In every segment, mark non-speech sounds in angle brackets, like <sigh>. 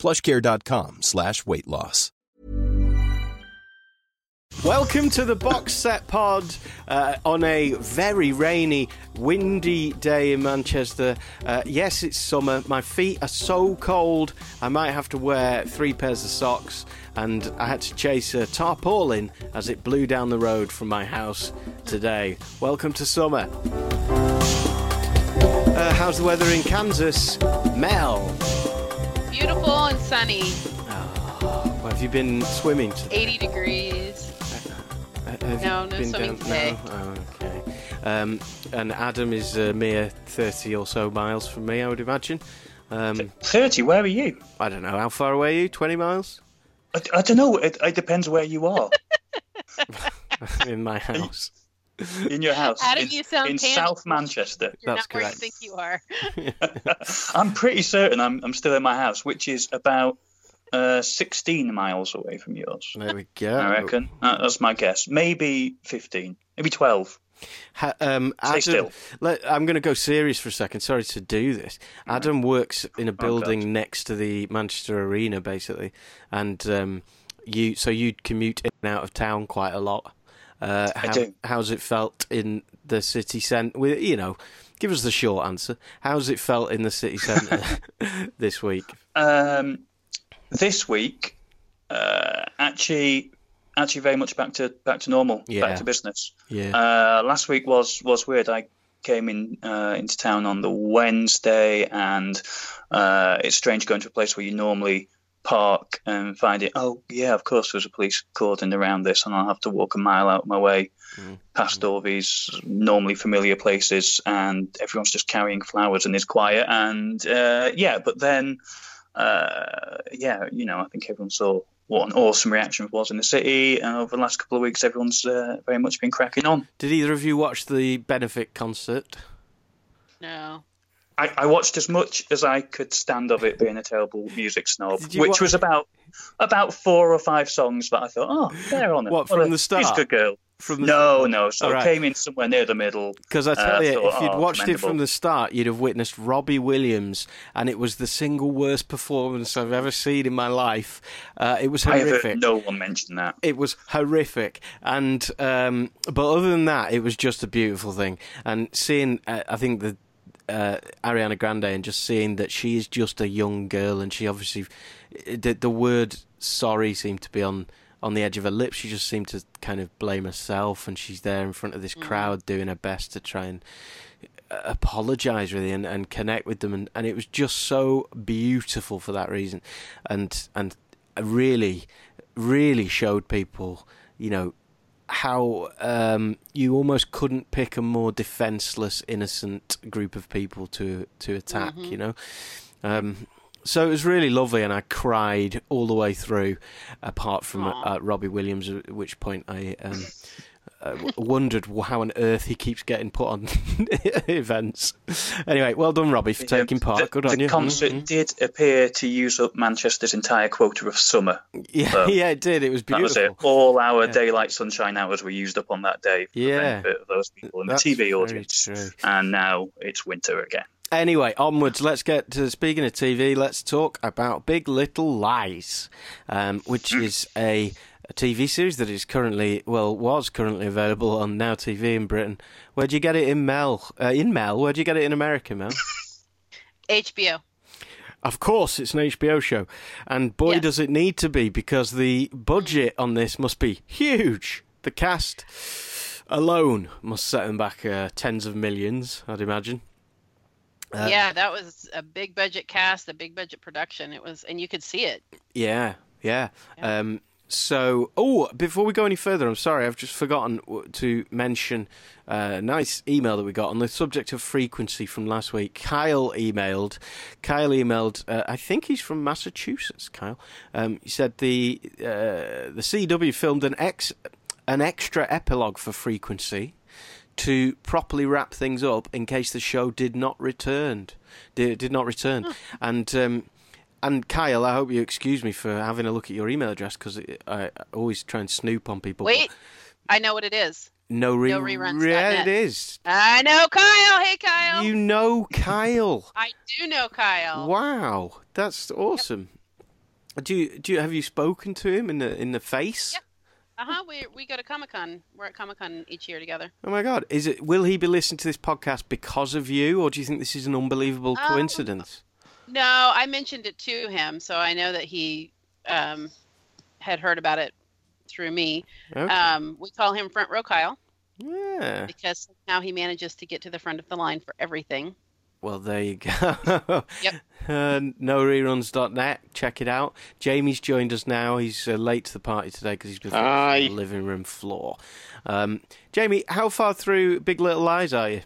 plushcare.com slash weight loss. Welcome to the box set pod uh, on a very rainy, windy day in Manchester. Uh, yes, it's summer. My feet are so cold, I might have to wear three pairs of socks, and I had to chase a tarpaulin as it blew down the road from my house today. Welcome to summer. Uh, how's the weather in Kansas? Mel, Beautiful and sunny. where have you been swimming today? 80 degrees. Uh, have you No, no been swimming down- today. No? Oh, okay. Um, and Adam is a mere 30 or so miles from me, I would imagine. Um, 30, where are you? I don't know, how far away are you? 20 miles? I, I don't know. It, it depends where you are. <laughs> in my house. <laughs> In your house. Adam, in, you sound in tangible. South Manchester. You're That's not where you think you are. <laughs> I'm pretty certain I'm, I'm still in my house, which is about uh, 16 miles away from yours. There we go. I reckon. That's my guess. Maybe 15. Maybe 12. Ha- um, Stay still. Let, I'm going to go serious for a second. Sorry to do this. Adam works in a building Oh, next to the Manchester Arena, basically, and um, you so you commute in and out of town quite a lot. Uh, how, do. How's it felt in the city centre? You know, give us the short answer. How's it felt in the city centre <laughs> this week? Um, this week, uh, actually, actually very much back to back to normal, Yeah. back to business. Yeah, Uh, last week was was weird. I came in uh, into town on the Wednesday, and uh, it's strange going to a place where you normally park and find it. Oh yeah, of course there's a police cordon around this, and I'll have to walk a mile out of my way past all these normally familiar places, and everyone's just carrying flowers and is quiet. And uh, yeah, but then uh, yeah, you know, I think everyone saw what an awesome reaction it was in the city, and over the last couple of weeks, everyone's uh, very much been cracking on. did either of you watch the benefit concert? No. I, I watched as much as I could stand of it being a terrible music snob, which watch- was about about four or five songs that I thought, oh, they're on it. What, Well, from the start? She's a good girl. From the No, no. So right. came in somewhere near the middle. Because I tell Uh, you, thought, if you'd oh, watched it from the start, you'd have witnessed Robbie Williams, and it was the single worst performance I've ever seen in my life. Uh, it was horrific. no one mentioned that. It was horrific, and um, but other than that, it was just a beautiful thing. And seeing, uh, I think the uh, Ariana Grande, and just seeing that she is just a young girl, and she obviously the, the word sorry seemed to be on on the edge of her lips. She just seemed to kind of blame herself, and she's there in front of this crowd doing her best to try and uh, apologize really and, and connect with them. And, and it was just so beautiful for that reason. And and really really showed people you know how um, you almost couldn't pick a more defenseless innocent group of people to to attack you know? Um, so it was really lovely, and I cried all the way through, apart from uh, Robbie Williams, at which point I um, wondered how on earth he keeps getting put on <laughs> events. Anyway, well done, Robbie, for taking The- part. The, Good the on you. The concert Mhm. did appear to use up Manchester's entire quota of summer. Yeah, so- <laughs> yeah, it did. It was beautiful. That was it. All our Yeah. daylight sunshine hours were used up on that day for Yeah. the benefit of those people in the TV audience. true. And now it's winter again. Anyway, onwards. Let's get to speaking of TV. Let's talk about Big Little Lies, um, which is a, a TV series that is currently, well, was currently available on Now TV in Britain. Where'd you get it in Mel? Uh, in Mel? Where'd you get it in America, Mel? HBO. Of course, it's an HBO show, and boy, Yes. does it need to be because the budget on this must be huge. The cast alone must set them back uh, tens of millions, I'd imagine. Uh, yeah, that was a big budget cast, a big budget production. It was, and you could see it. Yeah, yeah. Yeah. Um, So, oh, before we go any further, I'm sorry, I've just forgotten to mention a nice email that we got on the subject of frequency from last week. Kyle emailed. Kyle emailed. Uh, I think he's from Massachusetts. Kyle. Um, he said the uh, the CW filmed an ex an extra epilogue for frequency to properly wrap things up in case the show did not returned did, did not return and um, and Kyle I hope you excuse me for having a look at your email address because I, always try and snoop on people Wait, I know what it is. no, re- no reruns yeah it is I know Kyle. Hey, Kyle. you know Kyle I do know Kyle. wow that's awesome do you do you have you spoken to him in the in the face Yep. Uh huh. We we go to Comic Con. We're at Comic Con each year together. Oh my God! Is it? Will he be listening to this podcast because of you, or do you think this is an unbelievable Um, coincidence? No, I mentioned it to him, so I know that he um, had heard about it through me. Okay. Um, we call him Front Row Kyle yeah. because somehow he manages to get to the front of the line for everything. Well, there you go. <laughs> Yep. Uh, NoReruns.net. Check it out. Jamie's joined us now. He's uh, late to the party today because he's been on the living room floor. Um, Jamie, how far through Big Little Lies are you?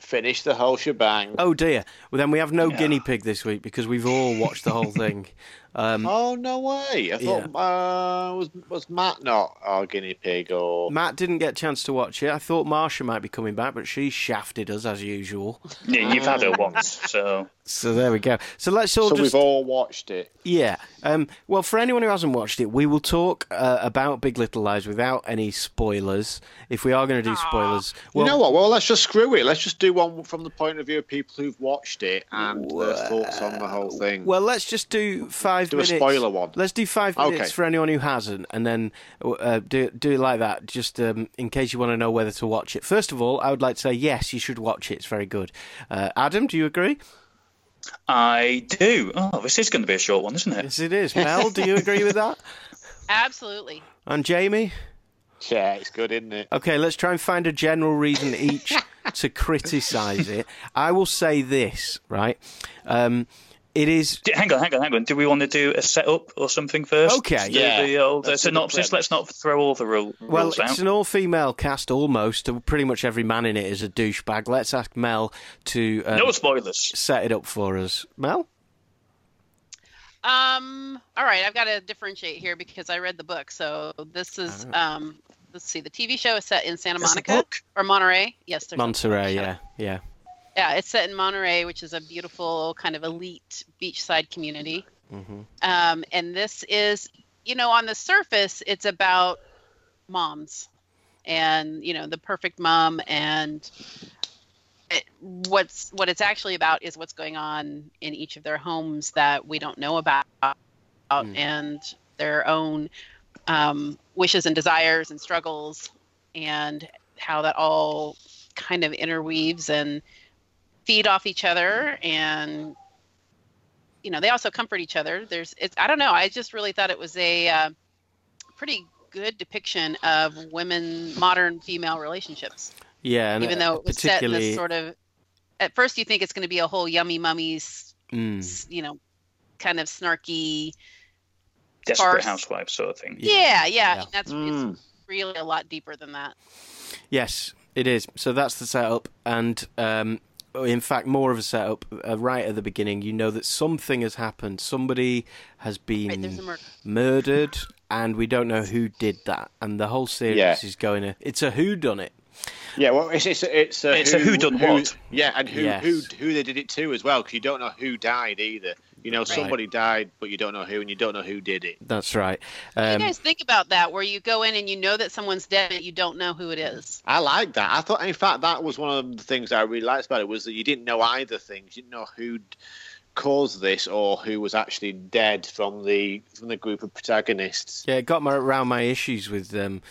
Finish the whole shebang. Oh dear. Well, then we have no guinea pig this week because we've all watched the whole thing. <laughs> Um, Oh no way! I thought uh, was was Matt not our guinea pig or Matt didn't get a chance to watch it. I thought Marsha might be coming back, but she shafted us as usual. Yeah, you've had her once, so So there we go. So let's all so just we've all watched it. yeah. Um, well, for anyone who hasn't watched it, we will talk uh, about Big Little Lies without any spoilers. If we are going to do spoilers, well, you know what? Well, let's just screw it. Let's just do one from the point of view of people who've watched it and their thoughts on the whole thing. well, let's just do five Do a spoiler one. Let's do five minutes Okay. for anyone who hasn't, and then uh, do do it like that, just um, in case you want to know whether to watch it. First of all, I would like to say yes, you should watch it. It's very good. Uh, Adam, do you agree? I do. Oh, this is going to be a short one, isn't it? Yes, it is. Mel, do you agree with that? <laughs> Absolutely. And Jamie? yeah, it's good, isn't it? Okay, let's try and find a general reason each <laughs> to criticise it. I will say this, right? Um, it is. D- Hang on, hang on, hang on. Do we want to do a setup or something first? Okay. Just Yeah. The old uh, Let's synopsis. Let's not throw all the rule, Well, rules it's out. an all-female cast almost. Pretty much every man in it is a douchebag. Let's ask Mel to um, No spoilers. set it up for us. Mel? Um. All right, I've got to differentiate here because I read the book. So this is um. Let's see. The TV show is set in Santa There's Monica book? or Monterey. Yes, there's a Monterey, book. yeah, yeah. Yeah, it's set in Monterey, which is a beautiful kind of elite beachside community. hmm Um, and this is, you know, on the surface, it's about moms and, you know, the perfect mom. And it, what's what it's actually about is what's going on in each of their homes that we don't know about, Mm. and their own um, wishes and desires and struggles, and how that all kind of interweaves and feed off each other and you know they also comfort each other there's it's i don't know i just really thought it was a uh, pretty good depiction of women modern female relationships Yeah, and even uh, though it was set in this sort of at first you think it's going to be a whole yummy mummies mm, you know kind of snarky Desperate farce. housewife sort of thing. yeah yeah, Yeah. and that's Mm. it's really a lot deeper than that yes, it is. So that's the setup, and um, in fact, more of a setup. Uh, right at the beginning, you know that something has happened. Somebody has been right there's a murder murdered, and we don't know who did that. And the whole series Yeah. is going to. It's a who done it. Yeah, well, it's it's it's a, It's a who done what. Yeah, and who Yes. who who they did it to as well, because you don't know who died either. You know, somebody died, but you don't know who, and you don't know who did it. That's right. you Um, guys think about that where you go in and you know that someone's dead but you don't know who it is I like that. I thought, in fact, that was one of the things I really liked about it was that you didn't know either things. You didn't know who'd caused this or who was actually dead from the from the group of protagonists. Yeah, it got my, around my issues with um,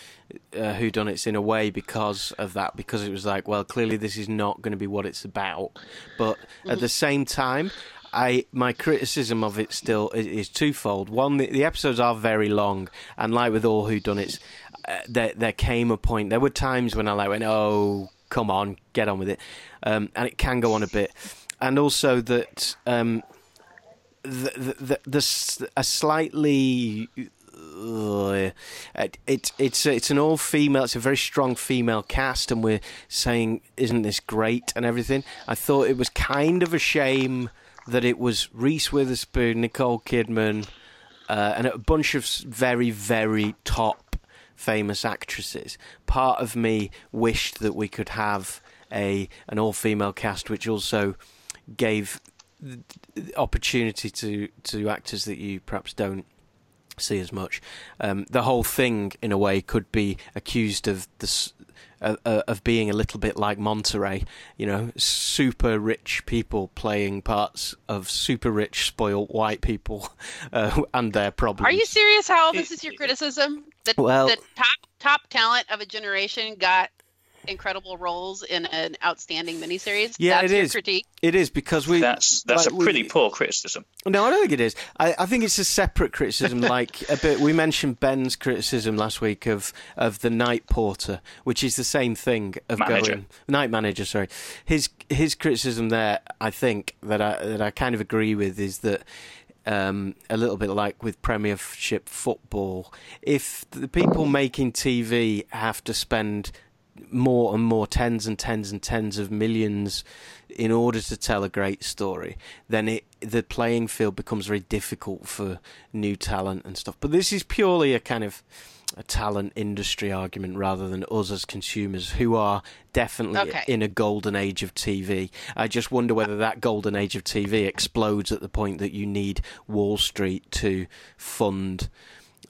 uh, Who Done It's in a way because of that. Because it was like, well, clearly this is not going to be what it's about. But at the same time, I my criticism of it still is, is twofold. One, the, the episodes are very long, and like with all Who Done It's, uh, there there came a point. There were times when I like went, oh, come on, get on with it, um, and it can go on a bit. And also that um, the, the, the, a slightly it, it it's it's an all female. It's a very strong female cast, and we're saying, "Isn't this great?" and everything. I thought it was kind of a shame that it was Reese Witherspoon, Nicole Kidman, uh, and a bunch of very very top famous actresses. Part of me wished that we could have a an all female cast, which also gave opportunity to to actors that you perhaps don't see as much. Um, the whole thing, in a way, could be accused of this. Uh, uh, of being a little bit like Monterey, you know, super rich people playing parts of super rich, spoiled white people <laughs> uh, and their problems. Are you serious? How this is your criticism? The, Well- the top top talent of a generation got incredible roles in an outstanding miniseries. Yeah, That's it your is. critique. It is because we. That's that's like, a we- pretty poor criticism. No, I don't think it is. I, I think it's a separate criticism. <laughs> like a bit, we mentioned Ben's criticism last week of of the night porter, which is the same thing of Manager. going night manager. Sorry, his his criticism there, I think that I that I kind of agree with is that. Um, a little bit like with Premiership football, if the people making TV have to spend more and more tens and tens and tens of millions in order to tell a great story, then it the playing field becomes very difficult for new talent and stuff. But this is purely a kind of a talent industry argument rather than us as consumers who are definitely Okay. in a golden age of TV. I just wonder whether that golden age of TV explodes at the point that you need Wall Street to fund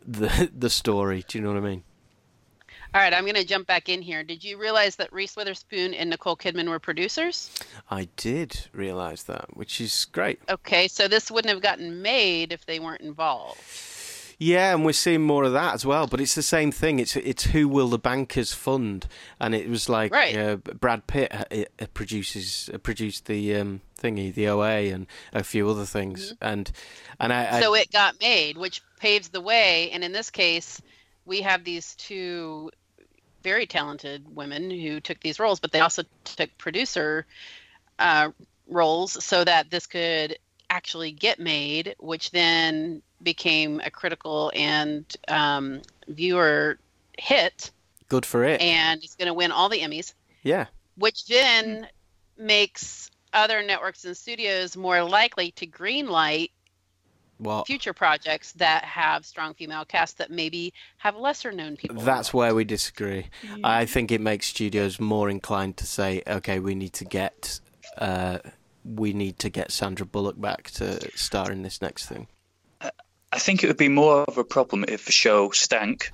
the <laughs> the story. Do you know what I mean? All right, I'm going to jump back in here. Did you realize that Reese Witherspoon and Nicole Kidman were producers? I did realize that, which is great. Okay, so this wouldn't have gotten made if they weren't involved. Yeah, and we're seeing more of that as well. But it's the same thing. It's it's who will the bankers fund? And it was like Right. uh, Brad Pitt uh, uh, produces uh, produced the um, thingy, the OA, and a few other things. And and I, I so it got made, which paves the way. And in this case, we have these two very talented women who took these roles, but they also took producer uh, roles so that this could actually get made, which then became a critical and um, viewer hit, good for it. and it's going to win all the Emmys. Yeah, which then makes other networks and studios more likely to greenlight well, future projects that have strong female casts that maybe have lesser known people. that's where we disagree. I think it makes studios more inclined to say, okay, we need to get. Uh, we need to get Sandra Bullock back to star in this next thing. I think it would be more of a problem if the show stank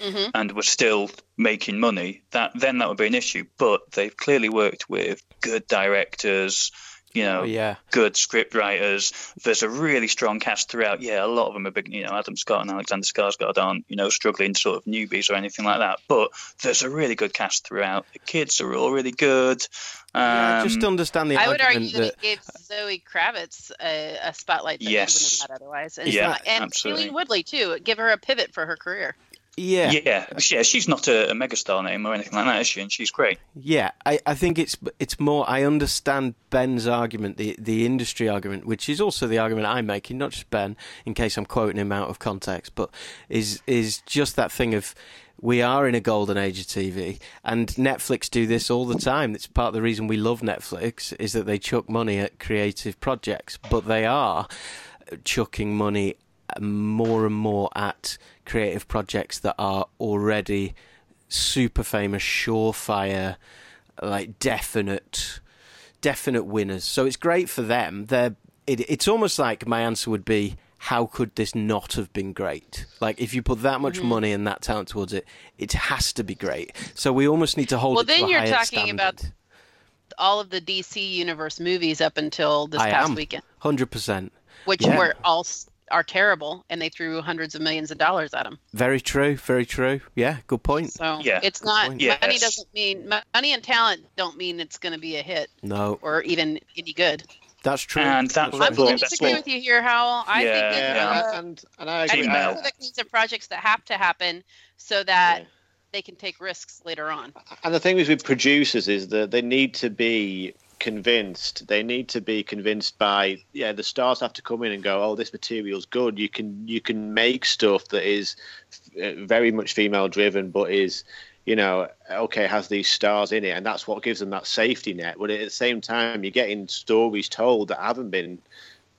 Mhm. and was still making money. That then that would be an issue. But they've clearly worked with good directors, you know, Oh, yeah. good script writers. There's a really strong cast throughout. Yeah, a lot of them are big. You know, Adam Scott and Alexander Skarsgård aren't you know struggling sort of newbies or anything like that. But there's a really good cast throughout. The kids are all really good. Um, Yeah, I just understand the I would argument argue that, that it gave Zoe Kravitz a, a spotlight that Yes. she wouldn't have had otherwise, and, Yeah, and absolutely. Shailene Woodley too. Give her a pivot for her career. Yeah, yeah, yeah, she's not a, a megastar name or anything like that, is she? And she's great. Yeah, I, I think it's it's more. I understand Ben's argument, the the industry argument, which is also the argument I'm making, not just Ben, in case I'm quoting him out of context, but is is just that thing of we are in a golden age of TV, and Netflix do this all the time. It's part of the reason we love Netflix is that they chuck money at creative projects, but they are chucking money more and more at creative projects that are already super famous, surefire, like definite, definite winners. So it's great for them. They're. It, it's almost like my answer would be, how could this not have been great? Like if you put that much Mm-hmm. money and that talent towards it, it has to be great. So we almost need to hold Well, it to then you're talking standard. about All of the DC Universe movies up until this I past am. weekend, hundred percent. which Yeah. were all are terrible, and they threw hundreds of millions of dollars at them. Very true. Very true. Yeah. Good point. So Yeah. it's not point. money Yes. doesn't mean money and talent don't mean it's going to be a hit No, or even any good. that's true. And that- That's I'm very going Well, to disagree with you here, Howell. I Yeah. think that Yeah, uh, and, and I I agree. think Email. those are the kinds of projects that have to happen so that Yeah. they can take risks later on. And the thing is with producers is that they need to be convinced. They need to be convinced by yeah. The stars have to come in and go, oh, this material's good. You can you can make stuff that is uh, very much female driven, but is you know okay has these stars in it, and that's what gives them that safety net. But at the same time, you're getting stories told that haven't been,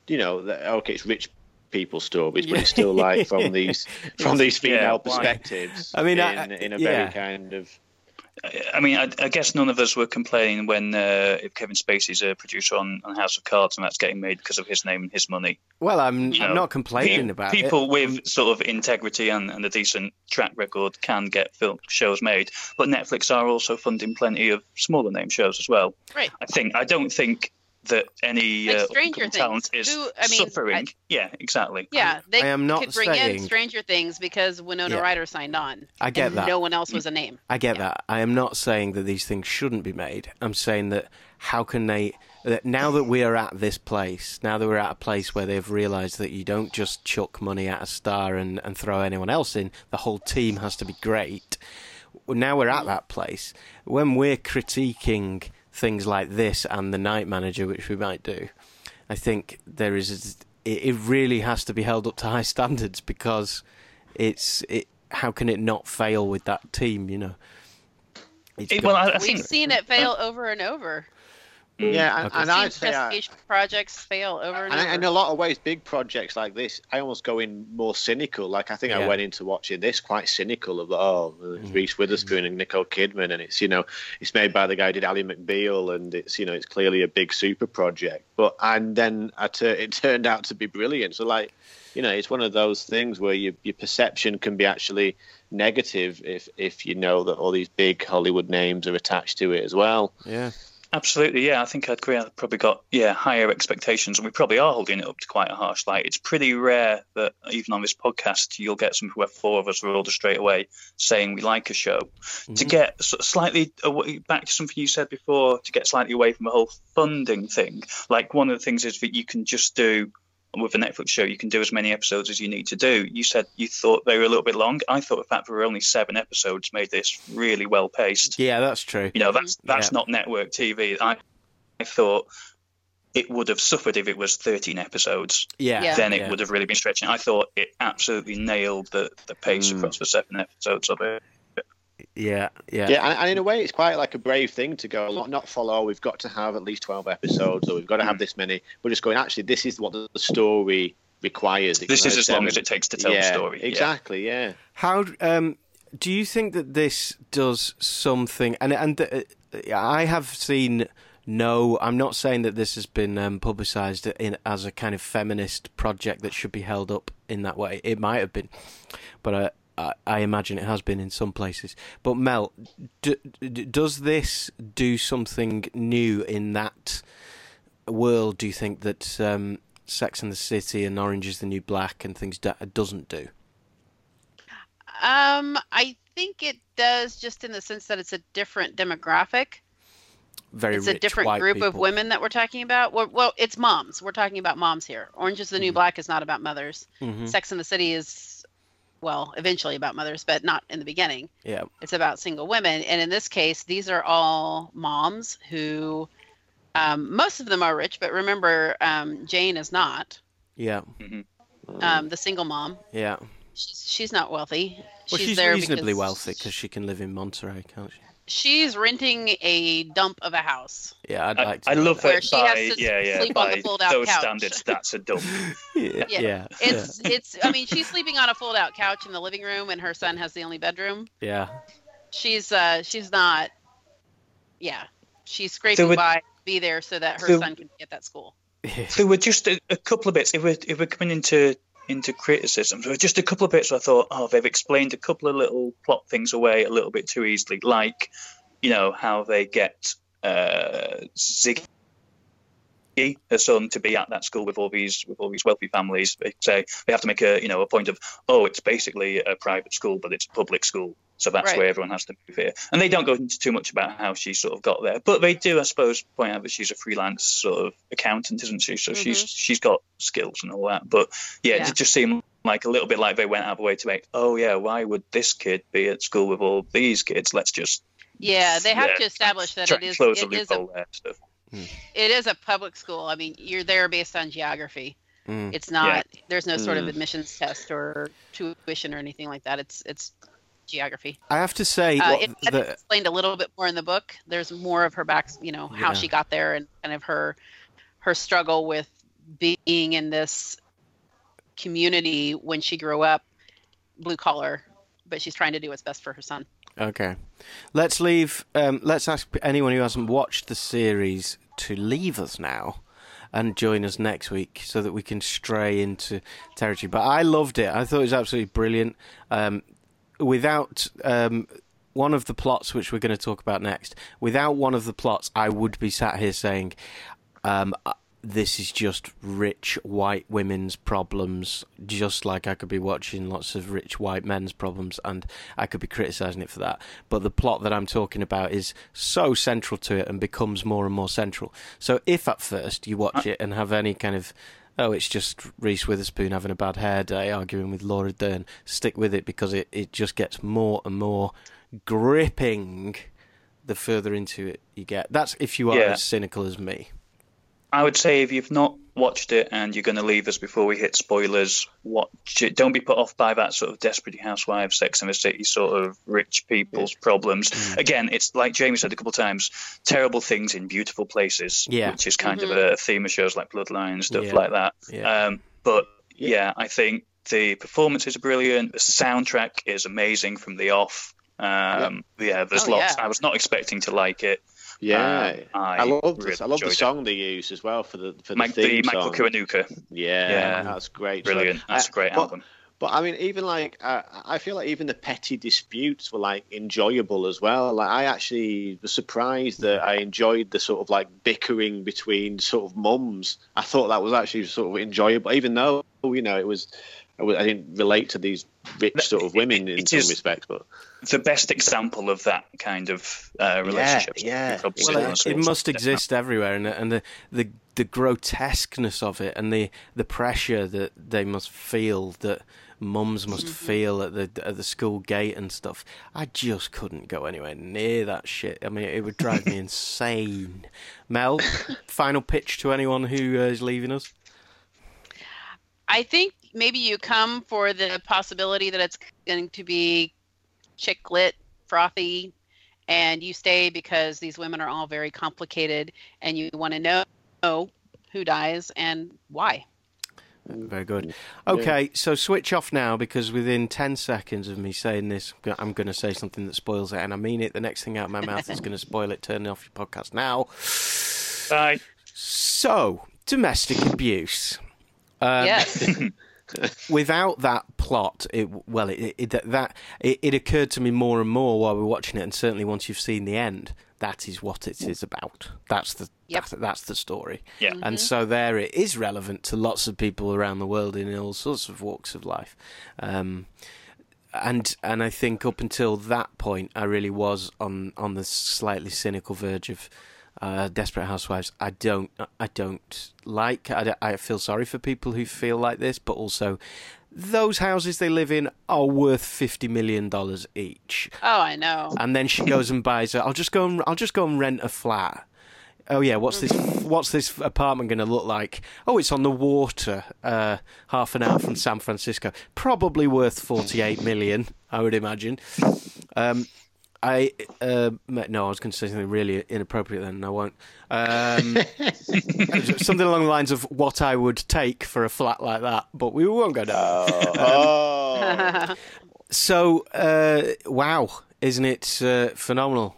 you know, that, okay, it's rich people stories, but it's still like from <laughs> these from these female Yeah, perspectives. I mean, in, I- in a yeah. very kind of I mean, I, I guess none of us were complaining when uh, Kevin Spacey's a producer on, on House of Cards, and that's getting made because of his name and his money. Well, I'm, I'm know, not complaining Pe- about people it. with sort of integrity and, and a decent track record can get film shows made, but Netflix are also funding plenty of smaller name shows as well. Right. I think I don't think that any Like uh, Stranger up-and-coming talent Things. is Who- I mean, suffering. I- yeah, exactly. Yeah, they I am not could bring saying- in Stranger Things because Winona Yeah. Ryder signed on. I get and that. No one else was a name. I get Yeah. that. I am not saying that these things shouldn't be made. I'm saying that how can they? That now that we are at this place, now that we're at a place where they've realised that you don't just chuck money at a star and, and throw anyone else in, the whole team has to be great. Now we're at that place. When we're critiquing things like this and the night manager, which we might do, I think there is it, it really has to be held up to high <laughs> standards because it's it. How can it not fail with that team? You know. It's well, I, I We've seen it fail over and over. Mm-hmm. yeah, and, Okay. and I'd seen say I, projects fail over and, And over. in a lot of ways, big projects like this, I almost go in more cynical. Like I think I went into watching this quite cynical of oh, it's Reese Witherspoon and Nicole Kidman, and it's you know it's made by the guy who did Ally McBeal, and it's you know it's clearly a big super project. But and then I tur- <laughs> it turned out to be brilliant. So like you know it's one of those things where your your perception can be actually negative if if you know that all these big Hollywood names are attached to it as well. yeah. Absolutely, yeah. I think I'd agree. I've probably got yeah higher expectations, and we probably are holding it up to quite a harsh light. It's pretty rare that even on this podcast you'll get something where four of us are all just straight away saying we like a show. To mm-hmm. get slightly away, back to something you said before, to get slightly away from the whole funding thing. Like one of the things is that you can just do with a Netflix show, you can do as many episodes as you need to do. You said you thought they were a little bit long. I thought the fact there were only seven episodes made this really well paced. Yeah, that's true. You know, that's that's Yeah. not network TV. I, I thought it would have suffered if it was 13 episodes. Yeah. Yeah. Then it yeah. would have really been stretching. I thought it absolutely nailed the, the pace Mm. across the seven episodes of it. Yeah, yeah. Yeah, and, and in a way, it's quite like a brave thing to go, not, not follow, oh, we've got to have at least 12 episodes or we've got to have Mm. this many. We're just going, actually, this is what the, the story requires. It This is have as long as it takes to tell yeah, the story. Exactly, yeah. How um, do you think that this does something? And and uh, I have seen. No, I'm not saying that this has been um, publicised in as a kind of feminist project that should be held up in that way. It might have been, but uh, I, I imagine it has been in some places. But Mel, d- d- does this do something new in that world? Do you think that um, Sex and the City and Orange is the New Black and things do- doesn't do? Um, I think it does, just in the sense that it's a different demographic. Very it's a different group of women that we're talking about. Well, well, it's moms. We're talking about moms here. Orange is the Mm-hmm. New Black is not about mothers. Mhm. Sex in the City is, well, eventually about mothers, but not in the beginning. Yeah. It's about single women, and in this case, these are all moms who, um, most of them are rich, but remember, um, Jane is not. Yeah. Um, the single mom, Yeah. she's, she's not wealthy. Well, she's, there reasonably because wealthy because she can live in Monterey, can't she? She's renting a dump of a house. Yeah, I'd like to. I do love that. It she by has to yeah yeah sleep on the by fold-out those couch. standards. That's a dump. <laughs> Yeah. Yeah. Yeah. It's it's. I mean, she's sleeping on a fold-out couch in the living room, and her son has the only bedroom. Yeah. She's uh she's not. Yeah, she's scraping So would- by to be there so that her so- son can get that school. <laughs> so we're just a, a couple of bits. If we're, if we're coming into into criticisms, So just a couple of bits I thought, oh, they've explained a couple of little plot things away a little bit too easily, like you know how they get uh, Ziggy, her son, to be at that school with all these with all these wealthy families. They say they have to make a you know a point of, oh, it's basically a private school, but it's a public school. So that's Right. where everyone has to move here. And they don't go into too much about how she sort of got there. But they do, I suppose, point out that she's a freelance sort of accountant, isn't she? So she's she's got skills and all that. But yeah, Yeah. it just seemed like a little bit like they went out of the way to make, oh yeah, why would this kid be at school with all these kids? Let's just Yeah, they have Yeah. to establish that try it and is close it the is a loophole there. Stuff. it is a public school. I mean, you're there based on geography. Mm. It's not. There's no sort of Mm. admissions test or tuition or anything like that. It's it's geography. I have to say Uh, it the, explained a little bit more in the book. There's more of her back, you know, how Yeah. she got there and kind of her her struggle with being in this community when she grew up, blue collar, but she's trying to do what's best for her son. Okay, let's leave. Um, let's ask anyone who hasn't watched the series to leave us now and join us next week so that we can stray into territory. But I loved it. I thought it was absolutely brilliant. Um, without um, one of the plots, which we're going to talk about next, without one of the plots, I would be sat here saying. Um, uh, this is just rich white women's problems, just like I could be watching lots of rich white men's problems, and I could be criticizing it for that. But the plot that I'm talking about is so central to it and becomes more and more central. So if at first you watch it and have any kind of oh, it's just Reese Witherspoon having a bad hair day arguing with Laura Dern, stick with it because it, it just gets more and more gripping the further into it you get. That's if you are Yeah. as cynical as me. I would say if you've not watched it and you're going to leave us before we hit spoilers, watch it. Don't be put off by that sort of Desperate Housewives, Sex and the City sort of rich people's problems. Again, it's like Jamie said a couple of times, terrible things in beautiful places, Yeah. which is kind of a theme of shows like Bloodline and stuff Yeah. like that. Yeah. Um, but yeah, I think the performances are brilliant. The soundtrack is amazing from the off. Um, yeah, there's Oh, lots. yeah. I was not expecting to like it. Yeah, Um, I I, love really. I love the enjoyed it. song they use as well for the for the Mike, theme the Michael song. Kiwanuka. Yeah, Yeah. that's great. Brilliant. So, That's uh, a great but- album. But I mean, even like uh, I feel like even the petty disputes were like enjoyable as well. Like I actually was surprised that I enjoyed the sort of like bickering between sort of mums. I thought that was actually sort of enjoyable, even though you know it was. I w- I didn't relate to these rich sort of women in It some respects, but the best example of that kind of uh, relationship. yeah, You've Well, seen Well, on it, it must exist everywhere, and and the, the the grotesqueness of it, and the the pressure that they must feel, that mums must feel at the at the school gate and stuff. I just couldn't go anywhere near that shit. I mean, it would drive me <laughs> insane. Mel, final pitch to anyone who uh, is leaving us. I think maybe you come for the possibility that it's going to be chick lit, frothy, and you stay because these women are all very complicated and you want to know who dies and why. Very good. Okay, so switch off now because within 10 seconds of me saying this, I'm I'm going to say something that spoils it, and I mean it. The next thing out of my mouth is going to spoil it. Turn off your podcast now. Bye. So, domestic abuse. Um, yes. <laughs> <laughs> Without that plot, it well, it, it that- that it, it occurred to me more and more while we are watching it, and certainly once you've seen the end, that is what it is about. That's the Yep. that's, that's the story. Yeah. And so there it is relevant to lots of people around the world in all sorts of walks of life. Um, and and I think up until that point, I really was on on the slightly cynical verge of uh, Desperate Housewives. I don't I don't like. I, I feel sorry for people who feel like this, but also those houses they live in are worth fifty million dollars each. oh, I know. And then she goes and buys it. I'll just go and I'll just go and rent a flat. Oh yeah, what's this? What's this apartment going to look like? Oh, it's on the water, uh, half an hour from San Francisco. Probably worth forty-eight million, I would imagine. Um, I uh, no, I was going to say something really inappropriate then. and I won't. Um, <laughs> <laughs> something along the lines of what I would take for a flat like that, but we won't go down. oh, <laughs> So, uh, wow, isn't it uh, phenomenal?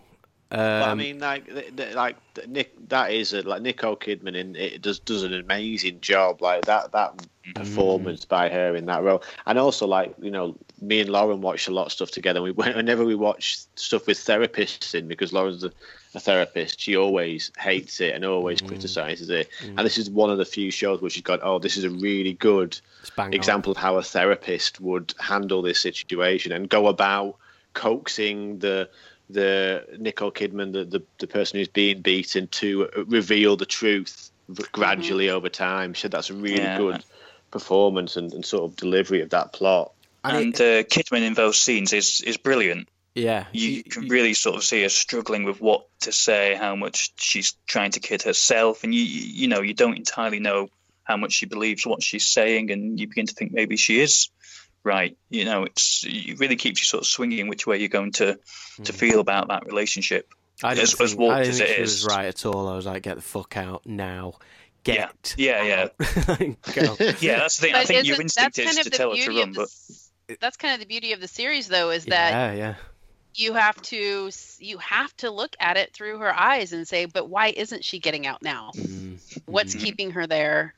Um, But I mean, like, th- th- like Nick, that is a, like Nicole Kidman, in it does does an amazing job. Like that that performance mm. by her in that role, and also like you know, me and Lauren watched a lot of stuff together. We <laughs> whenever we watch stuff with therapists in, because Lauren's a, a therapist, she always hates it and always mm. criticizes it. Mm. And this is one of the few shows where she's gone, oh, this is a really good bang on. example of how a therapist would handle this situation and go about coaxing the the Nicole Kidman, the, the, the person who's being beaten, to reveal the truth gradually mm-hmm. over time. She said that's a really Yeah. good performance and, and sort of delivery of that plot. And And uh, Kidman in those scenes is is brilliant. Yeah, you can really sort of see her struggling with what to say, how much she's trying to kid herself, and you you know you don't entirely know how much she believes what she's saying, and you begin to think maybe she is right. You know, it's it really keeps you sort of swinging which way you're going to to feel about that relationship. I didn't as, think, as warped I didn't as think she is. was right at all. I was like, get the fuck out now. Get. Yeah, yeah. out. <laughs> Go. <laughs> Yeah, that's the thing. I think your isn't- instinct that's is kind of to the tell her to beauty run, of but the, that's kind of the beauty of the series, though, is that Yeah, yeah. you have to you have to look at it through her eyes and say, but why isn't she getting out now? Mm. What's Mhm. keeping her there?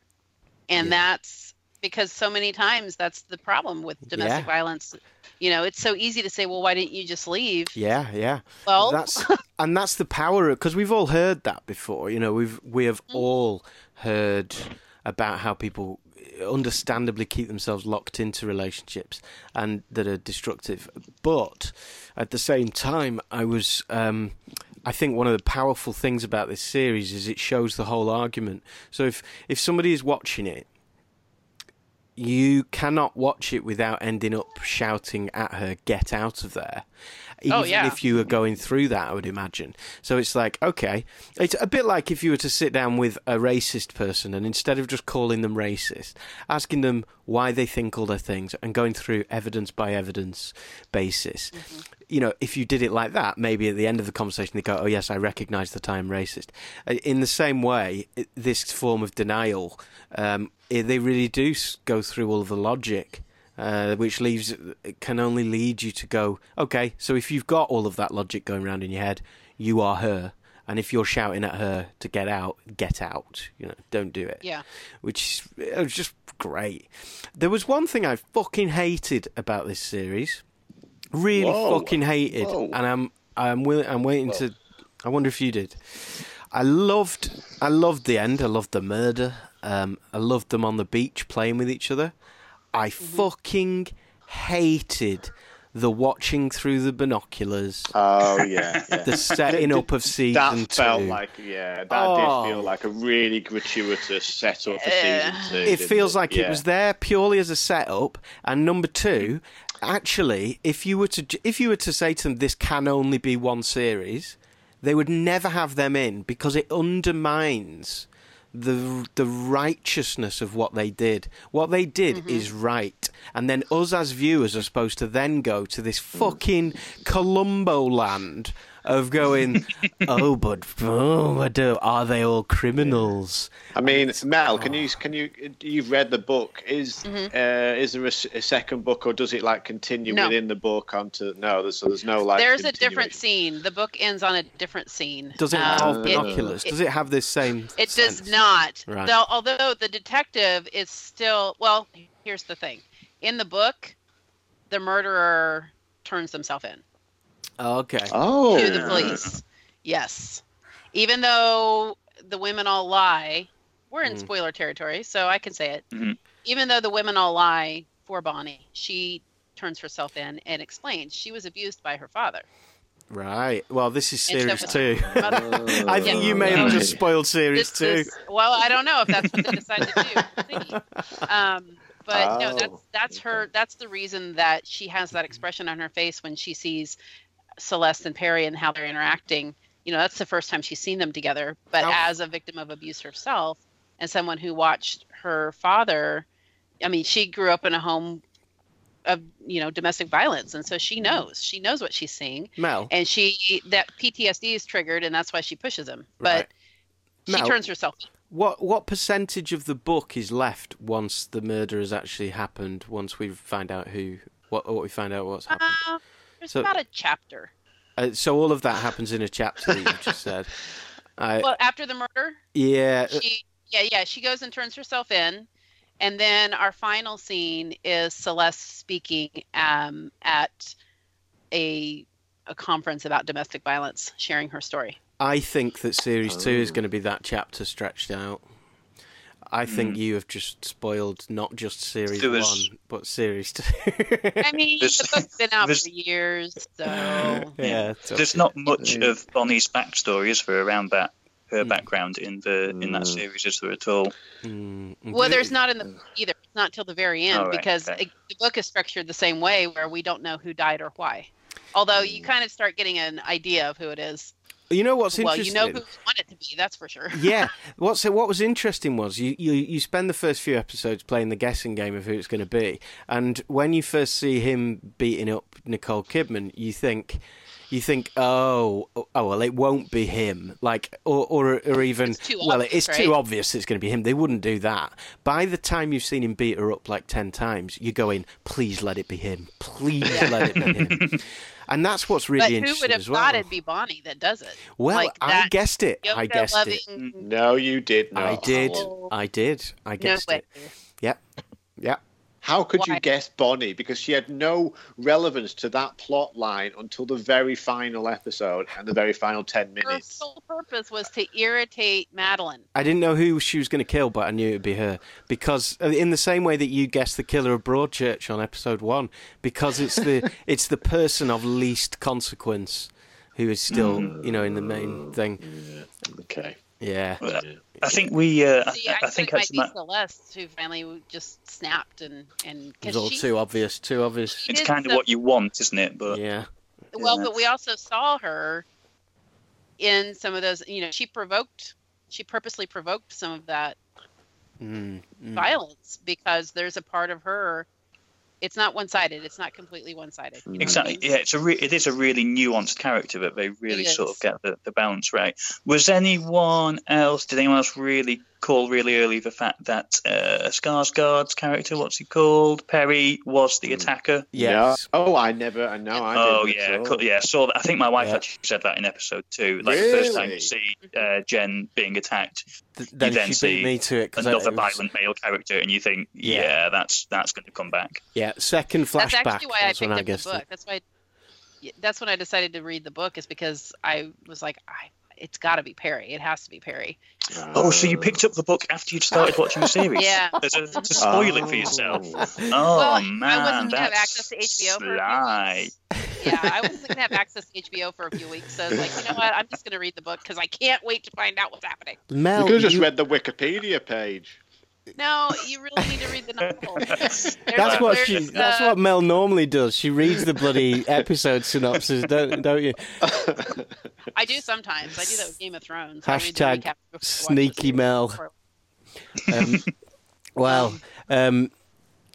And Yeah. that's because so many times that's the problem with domestic Yeah. violence. You know, it's so easy to say, well, why didn't you just leave? Yeah, yeah. Well, that's and that's the power of because we've all heard that before. You know, we've we have <laughs> all heard about how people understandably keep themselves locked into relationships and that are destructive. But at the same time, I was. Um, I think one of the powerful things about this series is it shows the whole argument. So if if somebody is watching it you cannot watch it without ending up shouting at her, "Get out of there!" Oh, Even Oh, yeah. if you were going through that, I would imagine. So it's like, okay, it's a bit like if you were to sit down with a racist person and instead of just calling them racist, asking them why they think all their things and going through evidence by evidence basis. Mm-hmm. You know, if you did it like that, maybe at the end of the conversation they go, "Oh yes, I recognise that I am racist." Uh, In the same way, this form of denial, um, they really do go through all of the logic, uh, which leaves can only lead you to go, "Okay, so if you've got all of that logic going around in your head, you are her." And if you're shouting at her to get out, get out. You know, don't do it yeah. which it was just great. There was one thing I fucking hated about this series, really Whoa. fucking hated, Whoa. and I'm I'm willing, I'm waiting to. I wonder if you did. I loved I loved the end. I loved the murder. Um, I loved them on the beach playing with each other. I fucking hated the watching through the binoculars, Oh yeah, <laughs> yeah. the setting up of season that two. felt like yeah, that Oh. did feel like a really gratuitous setup for season two. it feels like Yeah. it was there purely as a setup and number two actually if you were to if you were to say to them this can only be one series they would never have them in because it undermines the the righteousness of what they did. What they did mm-hmm. is right. And then us as viewers are supposed to then go to this mm. fucking columbo land of going oh but oh but uh, are they all criminals I mean, Mel, can you can you you've read the book? Is Mm-hmm. uh, is there a second book, or does it like continue No. within the book onto? No, there's, so there's no like. There's a different scene. The book ends on a different scene. Does it Um, have it- binoculars? does it have this same? It sense? does not. Right. Though, although the detective is still well, here's the thing. In the book, the murderer turns himself in Oh, okay. Oh, to the police. Yes. Even though the women all lie, we're in Mm. spoiler territory, so I can say it. Mhm. Even though the women all lie for Bonnie, she turns herself in and explains she was abused by her father. Right. Well, this is And series two. with <laughs> her mother. <laughs> I think Yeah. you may have just spoiled series This two. is- well, I don't know if that's what they decided to do. <laughs> We'll. Um, but no, Oh, that's that's her. That's the reason that she has that expression on her face when she sees Celeste and Perry and how they're interacting. You know, that's the first time she's seen them together. But How- as a victim of abuse herself and someone who watched her father, I mean, she grew up in a home of you know domestic violence, and so she knows. She knows what she's seeing, Mel. and she that PTSD is triggered, and that's why she pushes him. Right. But she Mel, turns herself What what percentage of the book is left once the murder has actually happened? Once we find out who what what we find out what's happened. Uh, there's So- about a chapter. Uh, so all of that happens in a chapter that you just said. <laughs> I, Well, after the murder, yeah. uh, she yeah yeah she goes and turns herself in, and then our final scene is Celeste speaking um, at a a conference about domestic violence, sharing her story. I think that series two is Oh. going to be that chapter stretched out. I think you have just spoiled not just series There was- one, but series two. I mean, This- the book's been out this- for years, so <laughs> yeah, it's There's not much of Bonnie's backstory, is there, around that her Mm. background in the in that Mm. series, is there at all? Mm, well, there's not in the book either. It's not till the very end All right, because okay. it, the book is structured the same way, where we don't know who died or why. Although you kind of start getting an idea of who it is. You know what's well, you know who you want it to be. That's for sure. yeah. <laughs> What's what was interesting was you, you you spend the first few episodes playing the guessing game of who it's going to be, and when you first see him beating up Nicole Kidman, you think. You think, oh, oh well, it won't be him, like, or, or, or even, It's too well, obvious, it's too obvious it's going to be him. They wouldn't do that. By the time you've seen him beat her up like ten times, you're going, please let it be him, please let it be him, <laughs> and that's what's really but who would have as well. thought it'd be Bonnie that does it? well, like I guessed it. I guessed loving, it. No, you did not. I did. Oh. I did. I No guessed way. it. Yep. Yep. How could you guess Bonnie? Because she had no relevance to that plot line until the very final episode and the very final 10 minutes. Her minutes. sole purpose was to irritate Madeline. I didn't know who she was going to kill, but I knew it would be her because, uh, in the same way that you guessed the killer of Broadchurch on episode one, because it's the <laughs> it's the person of least consequence who is still, you know, in the main thing. Okay. Yeah. Well, I think we. Uh, See, I, I, I think it might that's be ma- Celeste who finally just snapped and and It was 'cause all she, too obvious. Too obvious. it's kind of some- what you want, isn't it? But Yeah. well, Yeah. but we also saw her in some of those. You know, she provoked. She purposely provoked some of that Mm, mm. violence because there's a part of her. It's not one-sided. It's not completely one-sided. you know what I Exactly. mean? Yeah, it's a re- it is a really nuanced character, but they really sort of get the, the balance right. Was anyone else? Did anyone else really call really early the fact that uh, Skarsgård's character, what's he called, Perry, was the attacker? Yes. No. Oh, I never. I know. I Oh didn't yeah, cool, yeah. Saw that. I think my wife Yeah. actually said that in episode two. Like the first time you see uh, Jen being attacked, Th- then, then see beat me to it because another violent male character, and you think, Yeah. yeah, that's that's going to come back. Yeah. Second flashback. That's actually why I that's when picked I up the book. it. That's why. yeah, That's when I decided to read the book. Is because I was like, I, it's got to be Perry. It has to be Perry. Oh, so you picked up the book after you'd started watching the series? <laughs> Yeah. As a, to spoil it for yourself. Oh, oh well, man, I wasn't gonna have that's access to HBO for a few weeks. Yeah, I wasn't gonna have access to HBO for a few weeks, so I was like, you know what? I'm just gonna read the book because I can't wait to find out what's happening. Mel, You could have just you- read the Wikipedia page. No, you really need to read the novel. <laughs> There's- That's what there's, she. uh, That's what Mel normally does. She reads the bloody episode synopsis, don't don't you? <laughs> I do sometimes. I do that with Game of Thrones. I read the Hashtag recap before I watch the sneaky. Mel. Um, well, um,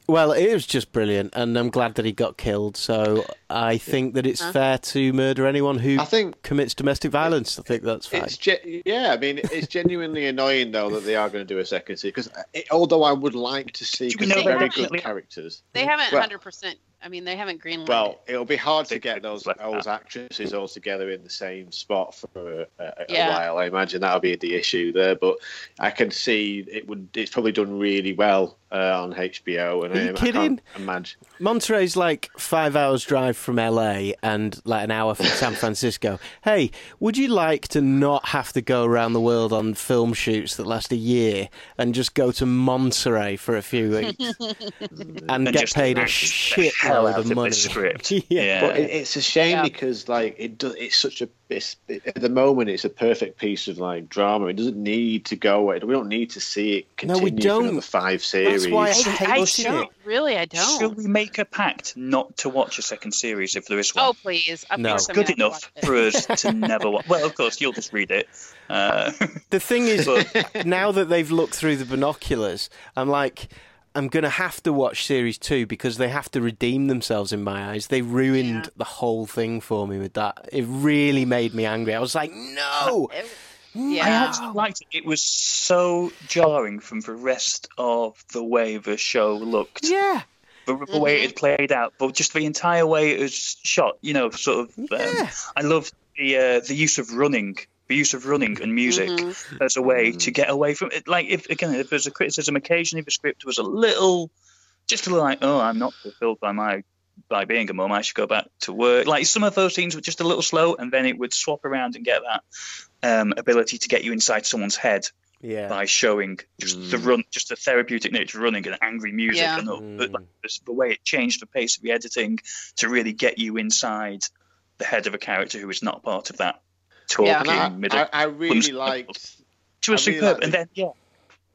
well, it was just brilliant, and I'm glad that he got killed. So I think that it's Huh? fair to murder anyone who I think commits domestic violence. I think that's fine. It's ge- yeah, I mean, it's genuinely annoying though that they are going to do a second season because eh, although I would like to see Do because know they're very good characters. They haven't Well- 100. percent I mean, they haven't greenlighted. Well, it'll be hard to get those let those actresses all together in the same spot for a, a, Yeah. a while. I imagine that'll be the issue there, but I can see it would. It's probably done really well uh, on HBO, and Are you I kidding? can't imagine. Monterey's like five hours drive from LA and like an hour from San <laughs> Francisco. Hey, would you like to not have to go around the world on film shoots that last a year and just go to Monterey for a few weeks <laughs> and, And get paid a smash hell shitload of of money? this <laughs> script. yeah. Yeah. But it, it's a shame Yeah. because like it does. It's such a. It's, at the moment, it's a perfect piece of like drama. It doesn't need to go. We don't need to see it No, continue we don't. another five series. Why I I hated don't it. really. I Should don't. Should we make a pact not to watch a second series if there is one? Oh please! No. I'm Good enough for us <laughs> to never watch. Well, of course, you'll just read it. Uh, <laughs> The thing is, But- now that they've looked through the binoculars, I'm like, I'm going to have to watch series two because they have to redeem themselves in my eyes. They ruined Yeah. the whole thing for me with that. It really made me angry. I was like, no! It. I actually liked it. It was so jarring from the rest of the way the show looked, Yeah, the, the way it played out, but just the entire way it was shot. You know, sort of. Um, Yeah. I loved the uh, the use of running, the use of running and music Mhm. as a way to get away from it. Like, if again, if there's a criticism, occasionally the script was a little, just a little like, oh, I'm not fulfilled by my by being a mum. I should go back to work. Like some of those scenes were just a little slow, and then it would swap around and get that um, ability to get you inside someone's head yeah. by showing just the run, just the therapeutic nature of running and angry music, Yeah. and the, Mm. like, just the way it changed the pace of the editing to really get you inside the head of a character who is not part of that talking Yeah. And I, middle. I, I really whimsical- liked. She was I really superb, and then yeah,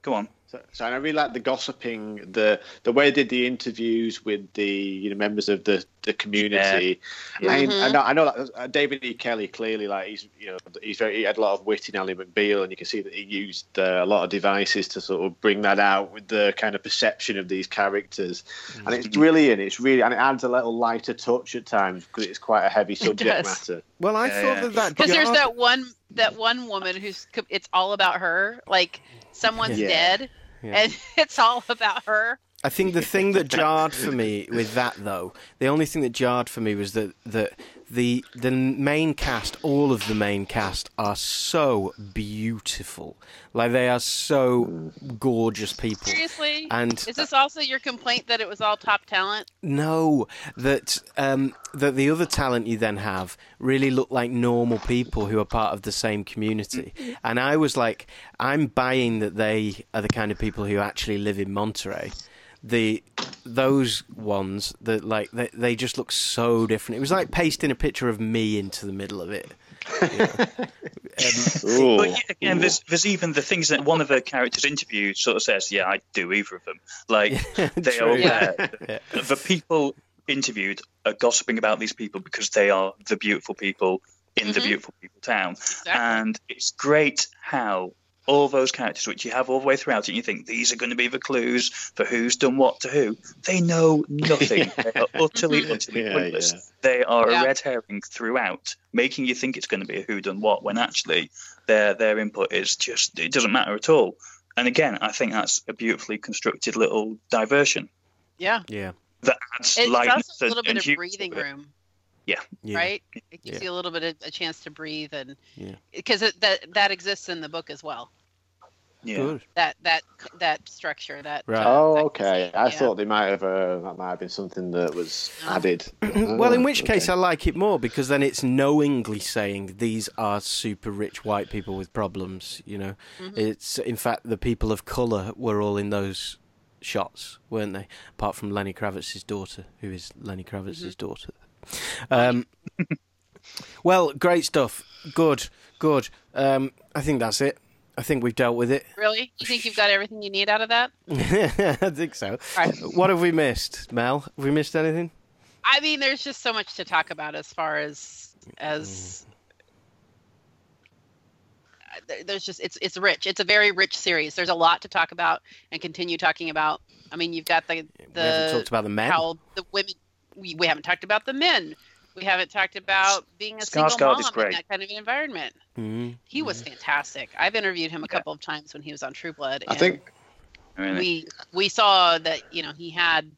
go on. So, so I really like the gossiping, the the way they did the interviews with the you know members of the, the community. Yeah. I, mean, Mhm. I know I know that uh, David E. Kelley clearly like he's you know he's very he had a lot of wit in Ally McBeal, and you can see that he used uh, a lot of devices to sort of bring that out with the kind of perception of these characters, and it's brilliant. It's really and it adds a little lighter touch at times because it's quite a heavy subject matter. Well, I Yeah, thought yeah. that that Because there's that one that one woman who's it's all about her. Like someone's Yeah. dead, Yeah. and <laughs> it's all about her. I think the thing that jarred for me with that, though, the only thing that jarred for me was that that the the main cast, all of the main cast, are so beautiful. Like they are so gorgeous people. Seriously, And is this also your complaint that it was all top talent? no, that um, that the other talent you then have really look like normal people who are part of the same community. And I was like, I'm buying that they are the kind of people who actually live in Monterey. The those ones that like they, they just look so different. It was like pasting a picture of me into the middle of it. <laughs> you know. Um, But yeah, again, there's there's even the things that one of the characters interviewed sort of says, "Yeah, I do either of them." Like <laughs> they are True. aware. Yeah. The people interviewed are gossiping about these people because they are the beautiful people in the Mhm. beautiful people town, Exactly. and it's great how all those characters, which you have all the way throughout, and you think these are going to be the clues for who's done what to who, they know nothing. <laughs> they are utterly, utterly Yeah, pointless. yeah. They are Yeah. a red herring throughout, making you think it's going to be a who done what when actually their their input is just it doesn't matter at all. And again, I think that's a beautifully constructed little diversion yeah, yeah, that adds it's lightness also a little bit of breathing to it. room, yeah. right? It gives Yeah. you a little bit of a chance to breathe, and Yeah. because that that exists in the book as well. Yeah. Good. That that that structure. That Right. uh, Oh, that okay. scene, I yeah. thought they might have uh, that might have been something that was No. added. <clears throat> well, in Ah, which case. I like it more because then it's knowingly saying these are super rich white people with problems. You know, Mhm. it's in fact the people of color were all in those shots, weren't they? Apart from Lenny Kravitz's daughter, who is Lenny Kravitz's daughter. Um, well, great stuff. Good, good. Um, I think that's it. I think we've dealt with it. Really? You think you've got everything you need out of that? <laughs> I think so. Right. What have we missed, Mel? Have we missed anything? I mean, there's just so much to talk about as far as as uh, there's just it's it's rich. It's a very rich series. There's a lot to talk about and continue talking about. I mean, you've got the we the talked about the men. how the women. We, we haven't talked about the men. We haven't talked about being a Skarsgård single is mom in that kind of environment. Mhm. He was fantastic. I've interviewed him a Yeah. couple of times when he was on True Blood. I and think we we saw that you know he had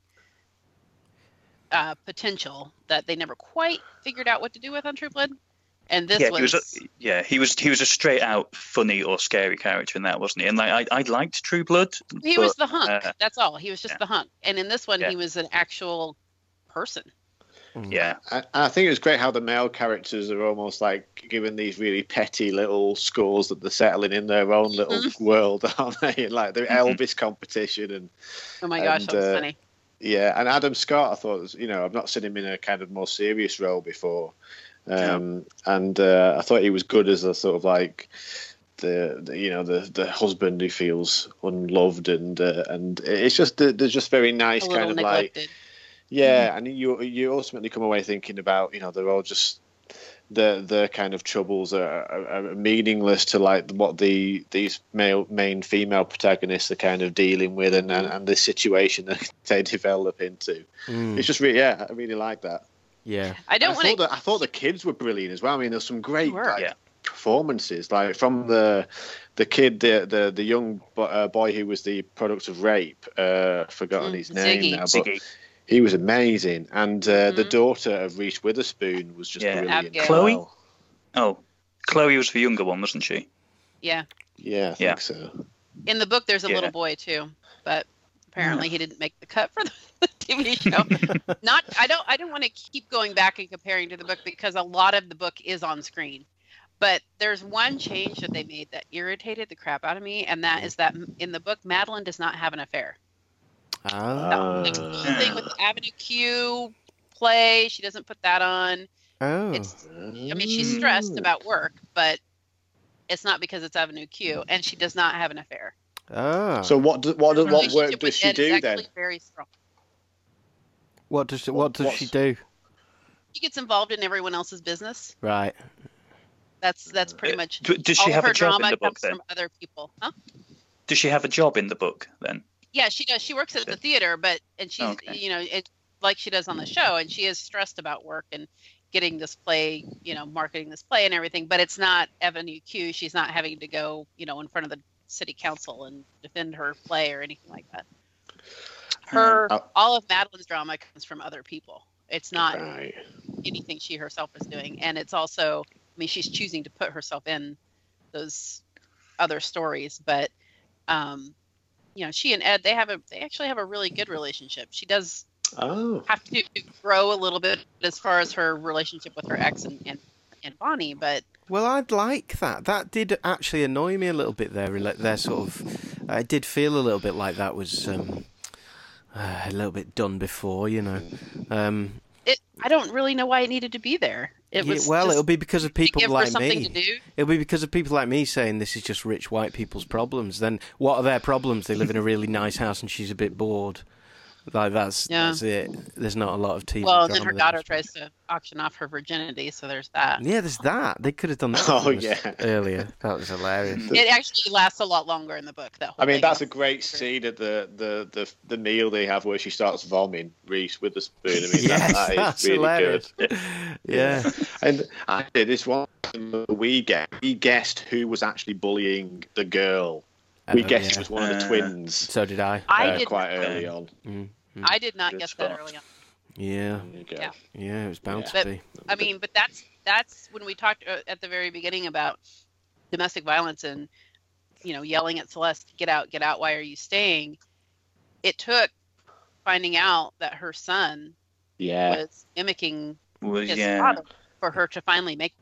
uh, potential that they never quite figured out what to do with on True Blood, and this yeah, was, he was a, yeah, he was he was a straight out funny or scary character in that, wasn't he? And like I, I liked True Blood. he but, was the hunk. uh, that's all. He was just yeah. the hunk, and in this one Yeah. he was an actual person. yeah, I, I think it was great how the male characters are almost like given these really petty little scores that they're settling in their own little <laughs> world, aren't they? <laughs> Like the Elvis competition and Oh my gosh, And, that was uh, funny. yeah, and Adam Scott, I thought was you know I've not seen him in a kind of more serious role before, um, and uh, I thought he was good as a sort of like. The, the you know the the husband who feels unloved and uh, and it's just there's just very nice A kind of like neglected. yeah, and you you ultimately come away thinking about you know they're all just the the kind of troubles are, are, are meaningless to like what the these male main female protagonists are kind of dealing with and and, and the situation <laughs> that they develop into. Mm, It's just really yeah, I really like that. yeah. I don't I want thought to. I thought the kids were brilliant as well. I mean, there's some great were. like, Yeah. performances, like from the the kid, the the the young uh, boy who was the product of rape. Uh, forgotten Mm, his name Ziggy. now, but Ziggy. He was amazing, and uh, the Mhm. daughter of Reese Witherspoon was just Yeah. brilliant. Abigail. Chloe? well. Oh, Chloe was the younger one, wasn't she? Yeah, Yeah, I think Yeah. so. in the book there's a Yeah. little boy too, but apparently he didn't make the cut for the <laughs> TV show. <laughs> Not. I don't. I don't want to keep going back and comparing to the book because a lot of the book is on screen. But there's one change that they made that irritated the crap out of me, and that is that in the book, Madeline does not have an affair. Ah. The whole thing with the Avenue Q play, she doesn't put that on. Oh. It's. I mean, she's stressed about work, but it's not because it's Avenue Q, and she does not have an affair. Ah. So what do, what do, what work does she Ed do then? Very strong. what does what does she do? She gets involved in everyone else's business. Right. That's that's pretty Uh, much. d- does all she of have her a job in the book then? from other people. Huh? Does she have a job in the book then? Yeah, she does. She works at the theater, but and she's Okay. you know it like she does on the show, and she is stressed about work and getting this play, you know, marketing this play and everything. But it's not Avenue Q. She's not having to go, you know, in front of the city council and defend her play or anything like that. Her Uh, all of Madeline's drama comes from other people. It's not Right. anything she herself is doing, and it's also, I mean, she's choosing to put herself in those other stories, but um, you know, she and Ed, they have a, they actually have a really good relationship. She does Oh. have to grow a little bit as far as her relationship with her ex and and, and Bonnie, but Well, I'd like that. That did actually annoy me a little bit there. like, There, sort of, I did feel a little bit like that was um, uh, a little bit done before, you know. Um, it, I don't really know why it needed to be there. It yeah, well, it'll be because of people like me. to do. It'll be because of people like me saying this is just rich white people's problems. Then what are their problems? They live in a really nice house and she's a bit bored. Like that's Yeah. that's it. There's not a lot of TV. Well, then her drama there. daughter tries to auction off her virginity, so there's that. Yeah, there's that. They could have done that. Oh, yeah. earlier. That was hilarious. <laughs> It actually lasts a lot longer in the book, though. I mean, that's a great scene at the, the, the, the meal they have where she starts vomiting Reese Witherspoon. I mean, yes, that, that that's is really hilarious. <laughs> good. Yeah. And I did this one. We get we guessed who was actually bullying the girl. We Oh, guessed yeah. it was one of the Uh, twins. So did I. I uh, did quite not- early on. Mm. I did not Good guess that early on. Yeah. There you go. Yeah. Yeah, it was bound Yeah. to be. I mean, but that's that's when we talked uh, at the very beginning about domestic violence and you know yelling at Celeste, "Get out, get out! Why are you staying?" It took finding out that her son Yeah. was mimicking Was his yeah. father for her to finally make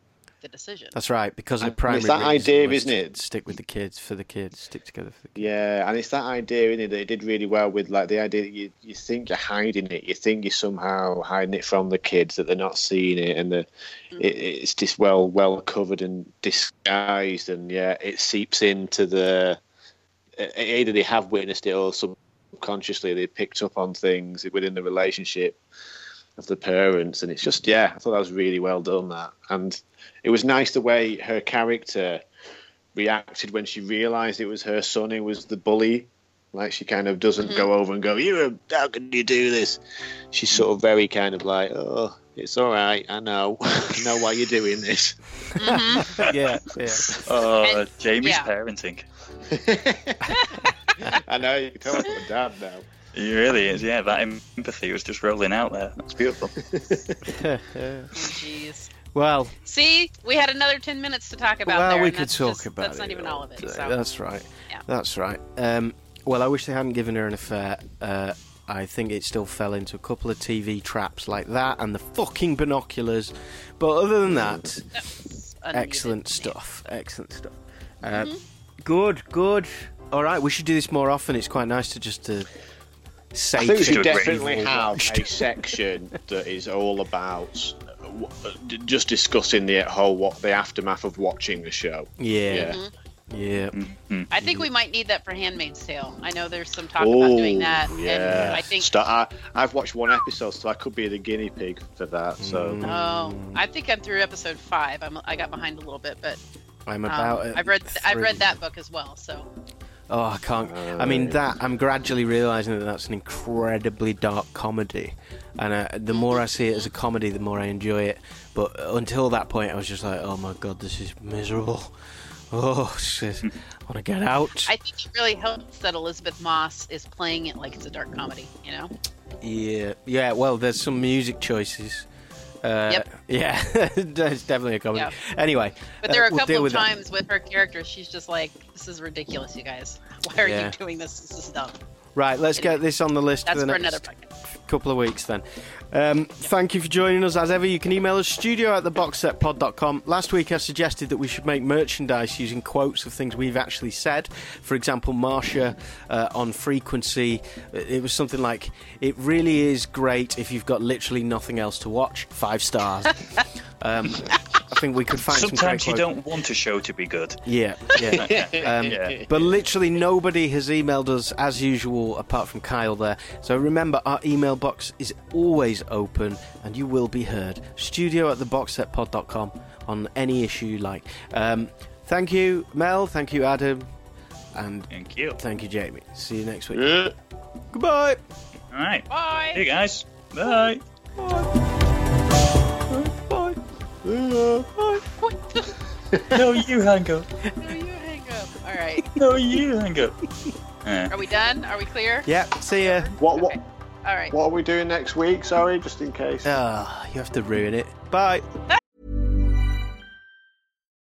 the decision. That's right, because the And primary it's that idea, was isn't it? Stick with the kids for the kids, stick together for the kids. Yeah, and it's that idea in it that it did really well with like the idea that you, you think you're hiding it, you think you're somehow hiding it from the kids that they're not seeing it, and the Mm. it, it's just well well covered and disguised, and yeah, it seeps into the either they have witnessed it or subconsciously they picked up on things within the relationship of the parents, and it's just yeah, I thought that was really well done that, and it was nice the way her character reacted when she realised it was her son who was the bully. Like she kind of doesn't Mhm. go over and go, "You, a- how can you do this?" She's sort of very kind of like, "Oh, it's all right. I know. <laughs> I know why you're doing this." Mhm. yeah, yeah. <laughs> Oh, And- Jamie's yeah. parenting. <laughs> I know you can tell I'm a dad now. He really is. Yeah, that empathy was just rolling out there. That's beautiful. Oh, <laughs> Jeez. well, See, we had another ten minutes to talk about well, there. we could talk just- about That's it. not even all of it. day. So. That's right. Yeah. That's right. Um, well, I wish they hadn't given her an affair. Uh, I think it still fell into a couple of TV traps like that and the fucking binoculars. But other than that, excellent stuff. Excellent stuff. Uh, Mm-hmm. Good, good. All right, we should do this more often. It's quite nice to just to say. I think we should do a great definitely we've <laughs> a section that is all about uh, w- uh, d- just discussing the whole what the aftermath of watching the show. Yeah, Mm-hmm. yeah. Mhm. I think we might need that for Handmaid's Tale. I know there's some talk about doing that, yeah. and I think Start, I, I've watched one episode, so I could be the guinea pig for that. So Mm. Oh, I think I'm through episode five. I'm I got behind a little bit, but I'm um, about. at I've read I've read that book as well. So Oh, I can't. I mean, that I'm gradually realizing that that's an incredibly dark comedy, and uh, the more I see it as a comedy, the more I enjoy it. But until that point, I was just like, "Oh my god, this is miserable." Oh shit! <laughs> I want to get out. I think it really helps that Elisabeth Moss is playing it like it's a dark comedy. You know, Yeah, yeah. Well, there's some music choices. Uh, Yep. Yeah, <laughs> it's definitely a comedy. Yeah. Anyway, but uh, there are a we'll couple of with that. times with her character, she's just like, "This is ridiculous, you guys. <laughs> Why are Yeah. you doing this? This is dumb." Right, let's get this on the list That's for the another next couple of weeks then. Um, thank you for joining us as ever. You can email us studio at theboxsetpod.com. Last week I suggested that we should make merchandise using quotes of things we've actually said. For example, Marcia uh, on frequency, it was something like, It really is great if you've got literally nothing else to watch. Five stars. <laughs> um, I think we could find Sometimes you don't want a show to be good. Yeah, yeah. <laughs> Um, Yeah. But literally nobody has emailed us as usual apart from Kyle there. So remember, our email box is always open and you will be heard. Studio at theboxsetpod.com on any issue you like. Um, thank you, Mel. Thank you, Adam. And Thank you. thank you, Jamie. See you next week. Yeah. Goodbye. All right. Bye. Hey guys. Bye. Bye. Bye. <laughs> No, you hang up. No, you hang up. All right. No, you hang up. <laughs> Are we done? Are we clear? Yeah, see ya. What what Okay. All right. what are we doing next week? Sorry, just in case. Ah, you have to ruin it. Bye.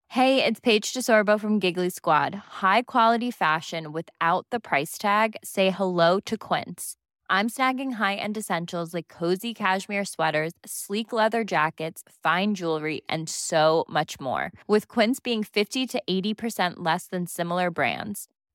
Hey, it's Paige DeSorbo from Giggly Squad. High quality fashion without the price tag. Say hello to Quince. I'm snagging high-end essentials like cozy cashmere sweaters, sleek leather jackets, fine jewelry, and so much more. With Quince being 50 to 80% less than similar brands.